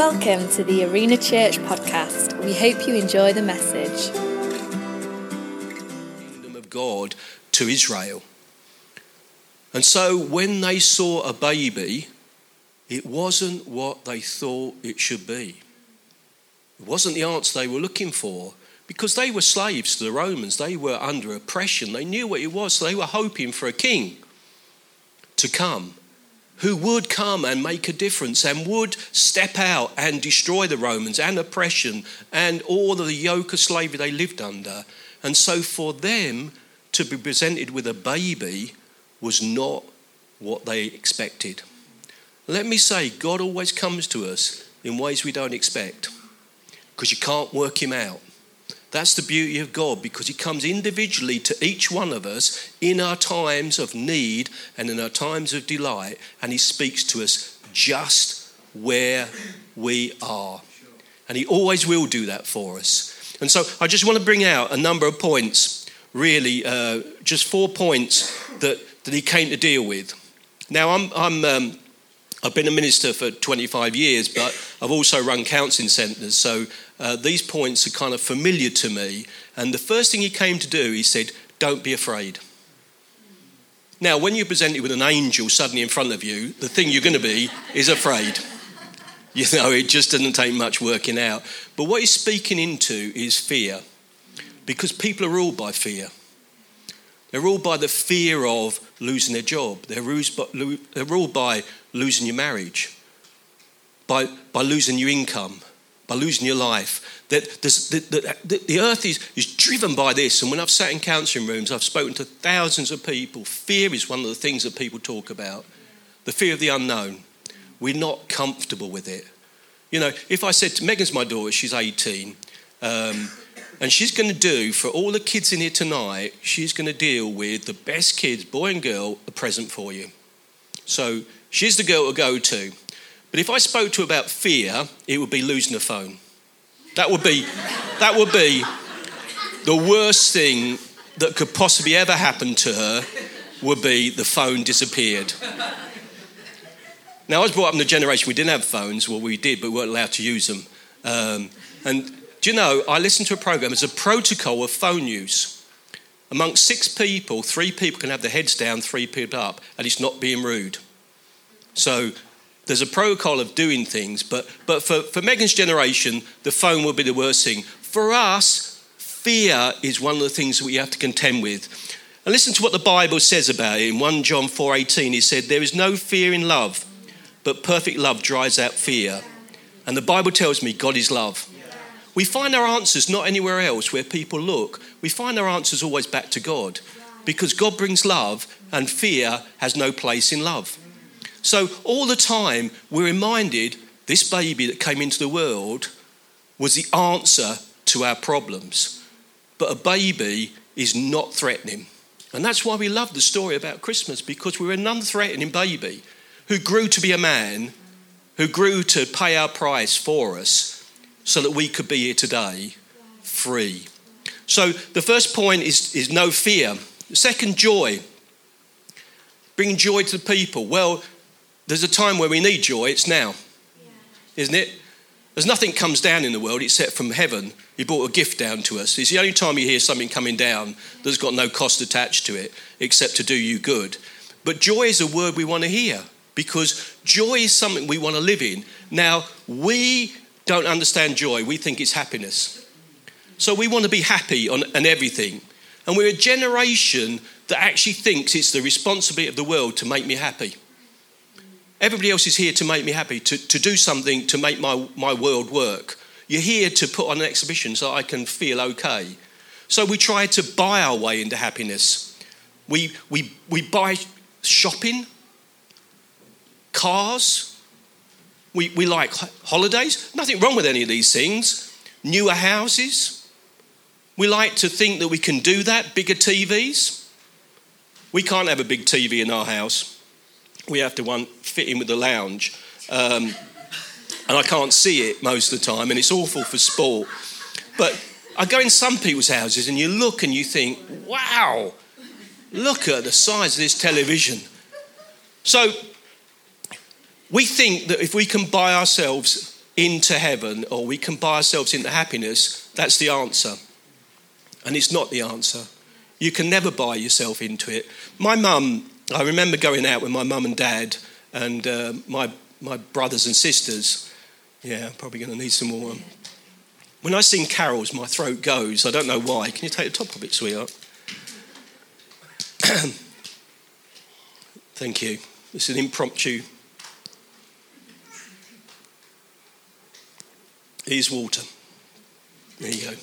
Welcome to the Arena Church podcast. We hope you enjoy the message. kingdom of God to Israel. And so when they saw a baby, it wasn't what they thought it should be. It wasn't the answer they were looking for because they were slaves to the Romans. They were under oppression. They knew what it was. So they were hoping for a king to come who would come and make a difference and would step out and destroy the Romans and oppression and all the yoke of slavery they lived under. And so for them to be presented with a baby was not what they expected. Let me say, God always comes to us in ways we don't expect because you can't work him out. That's the beauty of God because He comes individually to each one of us in our times of need and in our times of delight, and He speaks to us just where we are. And He always will do that for us. And so I just want to bring out a number of points, really, uh, just four points that, that He came to deal with. Now, I'm, I'm um, I've been a minister for 25 years, but I've also run counselling centres, so uh, these points are kind of familiar to me. And the first thing he came to do, he said, Don't be afraid. Now, when you're presented with an angel suddenly in front of you, the thing you're going to be is afraid. You know, it just doesn't take much working out. But what he's speaking into is fear, because people are ruled by fear. They're ruled by the fear of losing their job. They're ruled by losing your marriage, by, by losing your income, by losing your life. That the, the, the, earth is, is driven by this. And when I've sat in counselling rooms, I've spoken to thousands of people. Fear is one of the things that people talk about the fear of the unknown. We're not comfortable with it. You know, if I said to Megan's my daughter, she's 18. Um, and she's going to do for all the kids in here tonight, she's going to deal with the best kids, boy and girl, a present for you. So she's the girl to go to. But if I spoke to her about fear, it would be losing a phone. That would be, that would be the worst thing that could possibly ever happen to her would be the phone disappeared. Now, I was brought up in a generation we didn't have phones. Well, we did, but we weren't allowed to use them. Um, and do you know, I listened to a program, it's a protocol of phone use. Amongst six people, three people can have their heads down, three people up, and it's not being rude. So there's a protocol of doing things, but, but for, for Megan's generation, the phone will be the worst thing. For us, fear is one of the things that we have to contend with. And listen to what the Bible says about it. In 1 John 4:18, he said, There is no fear in love, but perfect love drives out fear. And the Bible tells me God is love. We find our answers not anywhere else where people look. We find our answers always back to God because God brings love and fear has no place in love. So, all the time, we're reminded this baby that came into the world was the answer to our problems. But a baby is not threatening. And that's why we love the story about Christmas because we're an unthreatening baby who grew to be a man, who grew to pay our price for us so that we could be here today free. So the first point is, is no fear. The second, joy. Bringing joy to the people. Well, there's a time where we need joy, it's now, isn't it? There's nothing comes down in the world except from heaven. He brought a gift down to us. It's the only time you hear something coming down that's got no cost attached to it except to do you good. But joy is a word we want to hear because joy is something we want to live in. Now, we don't understand joy. We think it's happiness. So we want to be happy on and everything. And we're a generation that actually thinks it's the responsibility of the world to make me happy. Everybody else is here to make me happy, to, to do something to make my, my world work. You're here to put on an exhibition so I can feel okay. So we try to buy our way into happiness. We, we, we buy shopping, cars, we, we like holidays. Nothing wrong with any of these things. Newer houses. We like to think that we can do that. Bigger TVs. We can't have a big TV in our house. We have to one fit in with the lounge. Um, and I can't see it most of the time, and it's awful for sport. But I go in some people's houses and you look and you think, wow, look at the size of this television. So we think that if we can buy ourselves into heaven or we can buy ourselves into happiness, that's the answer. And it's not the answer. You can never buy yourself into it. My mum, I remember going out with my mum and dad and uh, my, my brothers and sisters. Yeah, I'm probably going to need some more. When I sing carols, my throat goes. I don't know why. Can you take the top of it, sweetheart? Thank you. It's an impromptu. Here's water. There you go.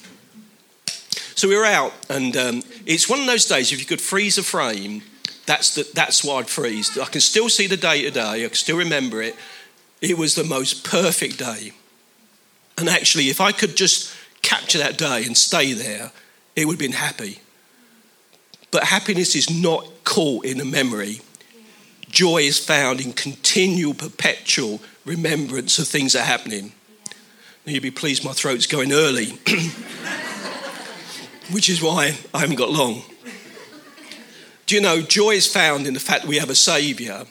So we were out, and um, it's one of those days, if you could freeze a frame, that's, the, that's why I'd freeze. I can still see the day today, I can still remember it. It was the most perfect day. And actually, if I could just capture that day and stay there, it would have been happy. But happiness is not caught in a memory. Joy is found in continual, perpetual remembrance of things that are happening. Now, you'd be pleased my throat's going early, which is why I haven't got long. Do you know, joy is found in the fact that we have a Saviour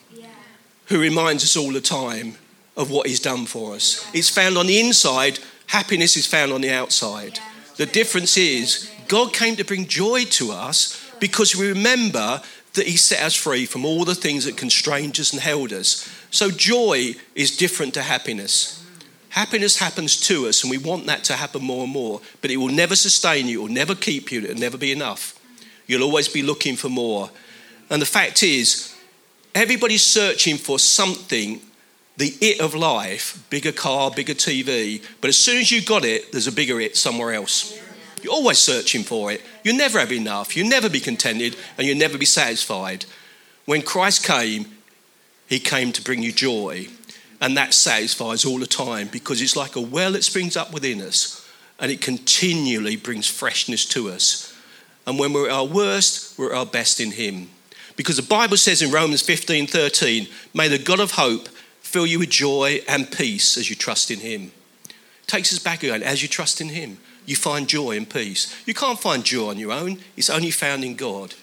who reminds us all the time of what He's done for us. It's found on the inside, happiness is found on the outside. The difference is, God came to bring joy to us because we remember that He set us free from all the things that constrained us and held us. So, joy is different to happiness. Happiness happens to us, and we want that to happen more and more, but it will never sustain you, it will never keep you, it will never be enough. You'll always be looking for more. And the fact is, everybody's searching for something, the it of life, bigger car, bigger TV, but as soon as you got it, there's a bigger it somewhere else. You're always searching for it. You'll never have enough. You'll never be contented and you'll never be satisfied. When Christ came, he came to bring you joy. And that satisfies all the time because it's like a well that springs up within us and it continually brings freshness to us. And when we're at our worst, we're at our best in Him. Because the Bible says in Romans 15 13, may the God of hope fill you with joy and peace as you trust in Him. Takes us back again, as you trust in Him you find joy and peace. You can't find joy on your own, it's only found in God.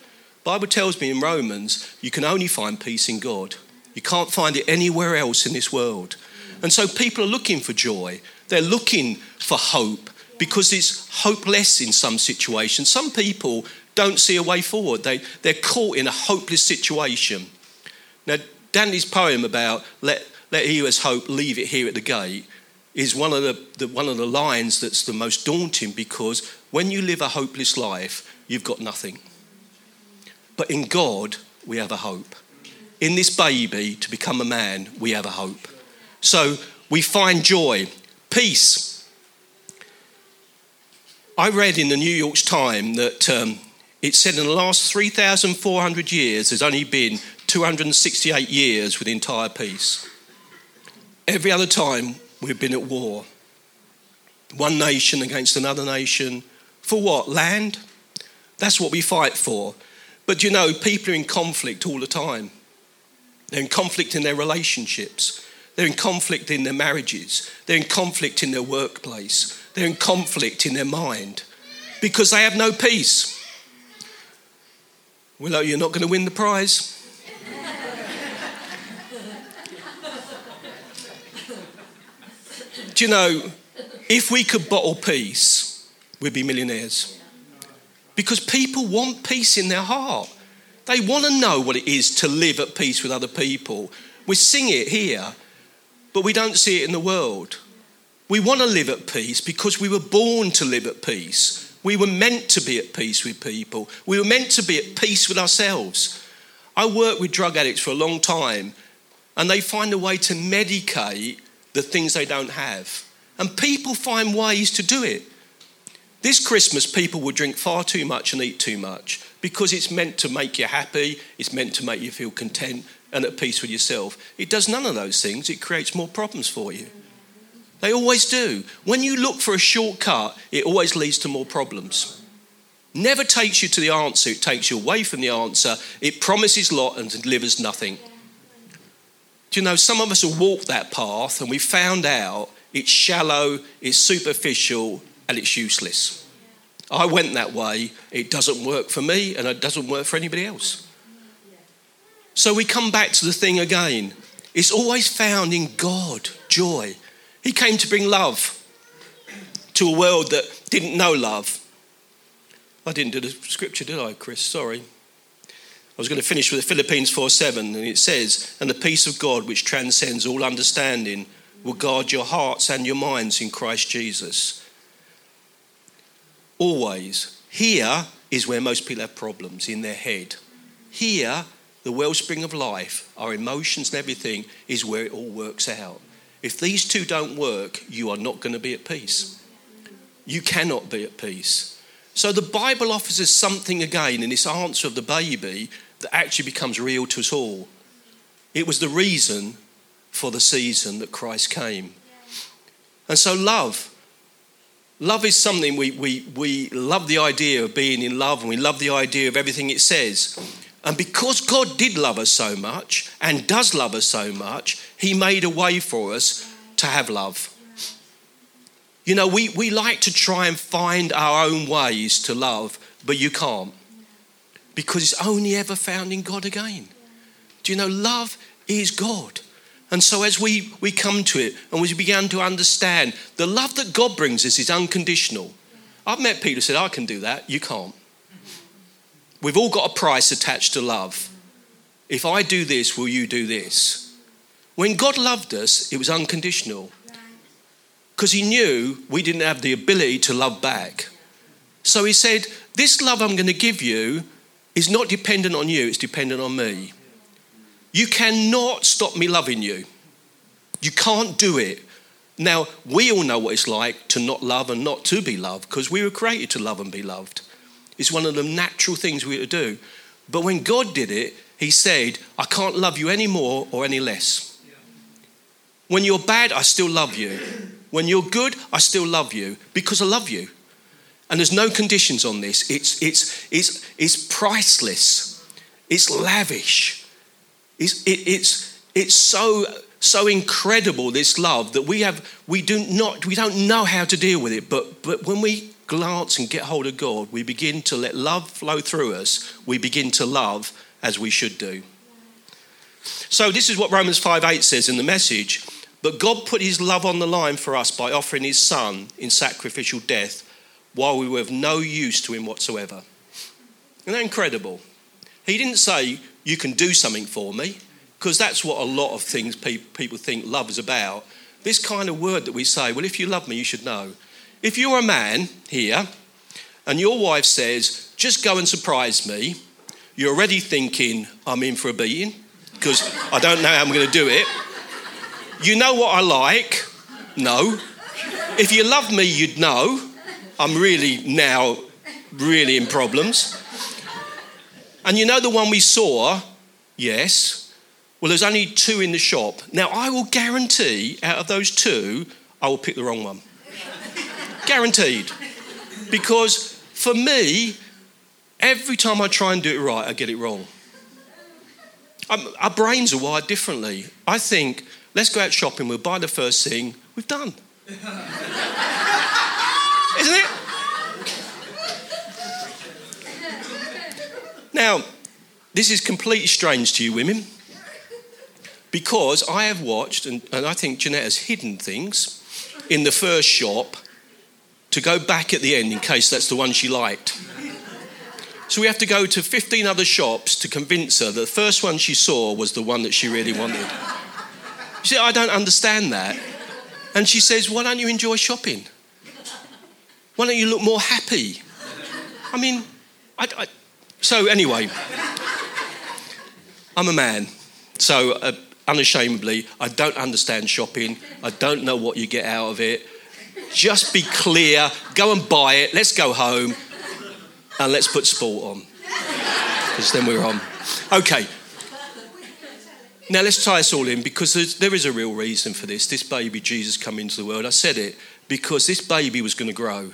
Bible tells me in Romans, you can only find peace in God. You can't find it anywhere else in this world. And so people are looking for joy. They're looking for hope because it's hopeless in some situations. Some people don't see a way forward. They, they're caught in a hopeless situation. Now, Danny's poem about let, let he who has hope leave it here at the gate is one of the, the, one of the lines that's the most daunting because when you live a hopeless life, you've got nothing. But in God, we have a hope. In this baby to become a man, we have a hope. So we find joy, peace. I read in the New York Times that um, it said in the last 3,400 years, there's only been 268 years with entire peace. Every other time, We've been at war. One nation against another nation. For what? Land? That's what we fight for. But you know, people are in conflict all the time. They're in conflict in their relationships. They're in conflict in their marriages. They're in conflict in their workplace. They're in conflict in their mind because they have no peace. Well, you're not going to win the prize. Do you know, if we could bottle peace, we'd be millionaires. Because people want peace in their heart. They want to know what it is to live at peace with other people. We sing it here, but we don't see it in the world. We want to live at peace because we were born to live at peace. We were meant to be at peace with people. We were meant to be at peace with ourselves. I worked with drug addicts for a long time, and they find a way to medicate the things they don't have. And people find ways to do it. This Christmas, people will drink far too much and eat too much because it's meant to make you happy, it's meant to make you feel content and at peace with yourself. It does none of those things, it creates more problems for you. They always do. When you look for a shortcut, it always leads to more problems. Never takes you to the answer, it takes you away from the answer. It promises a lot and delivers nothing. Do you know, some of us have walked that path and we found out it's shallow, it's superficial, and it's useless. I went that way, it doesn't work for me, and it doesn't work for anybody else. So we come back to the thing again. It's always found in God, joy. He came to bring love to a world that didn't know love. I didn't do the scripture, did I, Chris? Sorry. I was going to finish with Philippians 4 7, and it says, And the peace of God, which transcends all understanding, will guard your hearts and your minds in Christ Jesus. Always. Here is where most people have problems in their head. Here, the wellspring of life, our emotions and everything, is where it all works out. If these two don't work, you are not going to be at peace. You cannot be at peace. So the Bible offers us something again in this answer of the baby that actually becomes real to us all. It was the reason for the season that Christ came. And so, love. Love is something we, we, we love the idea of being in love and we love the idea of everything it says. And because God did love us so much and does love us so much, He made a way for us to have love. You know, we, we like to try and find our own ways to love, but you can't because it's only ever found in God again. Do you know, love is God. And so, as we, we come to it and we begin to understand the love that God brings us is unconditional. I've met people who said, I can do that. You can't. We've all got a price attached to love. If I do this, will you do this? When God loved us, it was unconditional because He knew we didn't have the ability to love back. So He said, This love I'm going to give you is not dependent on you, it's dependent on me. You cannot stop me loving you. You can't do it. Now, we all know what it's like to not love and not to be loved because we were created to love and be loved. It's one of the natural things we to do. But when God did it, He said, I can't love you any more or any less. When you're bad, I still love you. When you're good, I still love you because I love you. And there's no conditions on this. It's, it's, it's, it's priceless. It's lavish. It's, it, it's, it's so, so incredible, this love, that we, have, we, do not, we don't know how to deal with it. But, but when we glance and get hold of God, we begin to let love flow through us. We begin to love as we should do. So, this is what Romans 5 8 says in the message. But God put his love on the line for us by offering his son in sacrificial death while we were of no use to him whatsoever. Isn't that incredible? He didn't say, You can do something for me, because that's what a lot of things people think love is about. This kind of word that we say, Well, if you love me, you should know. If you're a man here and your wife says, Just go and surprise me, you're already thinking, I'm in for a beating, because I don't know how I'm going to do it. You know what I like? No. If you love me, you'd know. I'm really now really in problems. And you know the one we saw? Yes. Well, there's only two in the shop. Now, I will guarantee out of those two, I will pick the wrong one. Guaranteed. Because for me, every time I try and do it right, I get it wrong. I'm, our brains are wired differently. I think, let's go out shopping, we'll buy the first thing, we've done. Isn't it? Now, this is completely strange to you women because I have watched, and, and I think Jeanette has hidden things in the first shop to go back at the end in case that's the one she liked. So we have to go to 15 other shops to convince her that the first one she saw was the one that she really wanted. She said, I don't understand that. And she says, Why don't you enjoy shopping? Why don't you look more happy? I mean, I, I, so anyway, I'm a man. So uh, unashamedly, I don't understand shopping. I don't know what you get out of it. Just be clear, go and buy it, let's go home, and let's put sport on. Because then we're on. Okay. Now let's tie this all in because there is a real reason for this. This baby Jesus come into the world. I said it because this baby was going to grow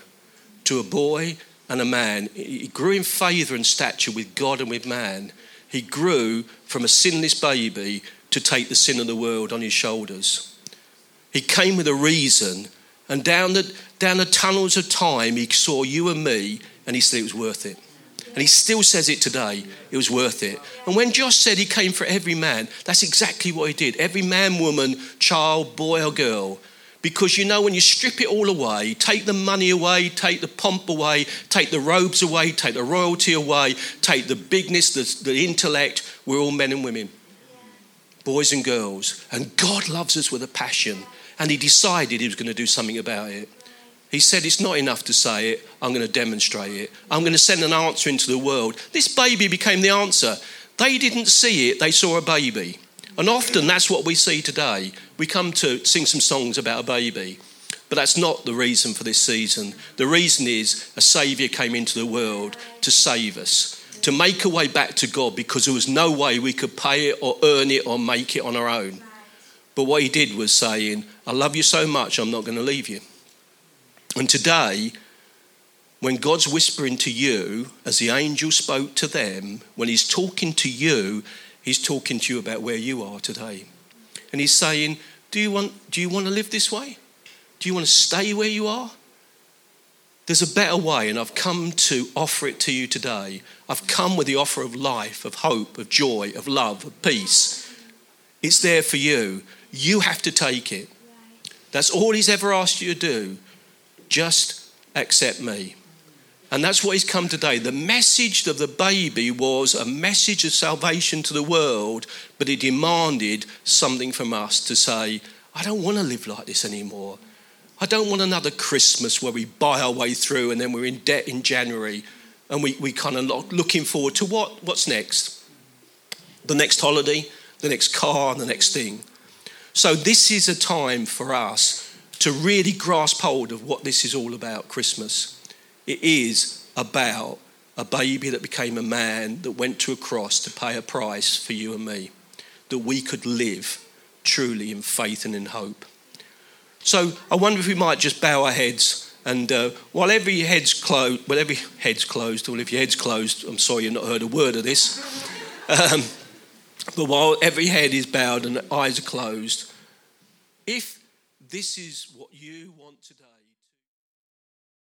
to a boy and a man. He grew in favour and stature with God and with man. He grew from a sinless baby to take the sin of the world on his shoulders. He came with a reason, and down the, down the tunnels of time, he saw you and me, and he said it was worth it. And he still says it today. It was worth it. And when Josh said he came for every man, that's exactly what he did. Every man, woman, child, boy, or girl Because you know, when you strip it all away, take the money away, take the pomp away, take the robes away, take the royalty away, take the bigness, the, the intellect, we're all men and women, boys and girls. And God loves us with a passion. And He decided He was going to do something about it. He said, It's not enough to say it, I'm going to demonstrate it. I'm going to send an answer into the world. This baby became the answer. They didn't see it, they saw a baby. And often that's what we see today. We come to sing some songs about a baby, but that's not the reason for this season. The reason is a Saviour came into the world to save us, to make a way back to God because there was no way we could pay it or earn it or make it on our own. But what He did was saying, I love you so much, I'm not going to leave you. And today, when God's whispering to you, as the angel spoke to them, when He's talking to you, He's talking to you about where you are today. And He's saying, Do you want, do you want to live this way? Do you want to stay where you are? There's a better way, and I've come to offer it to you today. I've come with the offer of life, of hope, of joy, of love, of peace. It's there for you. You have to take it. That's all He's ever asked you to do. Just accept me. And that's what he's come today. The message of the baby was a message of salvation to the world, but it demanded something from us to say, I don't want to live like this anymore. I don't want another Christmas where we buy our way through and then we're in debt in January and we, we kind of looking forward to what, what's next? The next holiday, the next car, the next thing. So, this is a time for us to really grasp hold of what this is all about Christmas. It is about a baby that became a man that went to a cross to pay a price for you and me, that we could live truly in faith and in hope. So I wonder if we might just bow our heads and uh, while every head's closed, well, every head's closed, or if your head's closed, I'm sorry you've not heard a word of this. Um, but while every head is bowed and eyes are closed, if this is what you want today,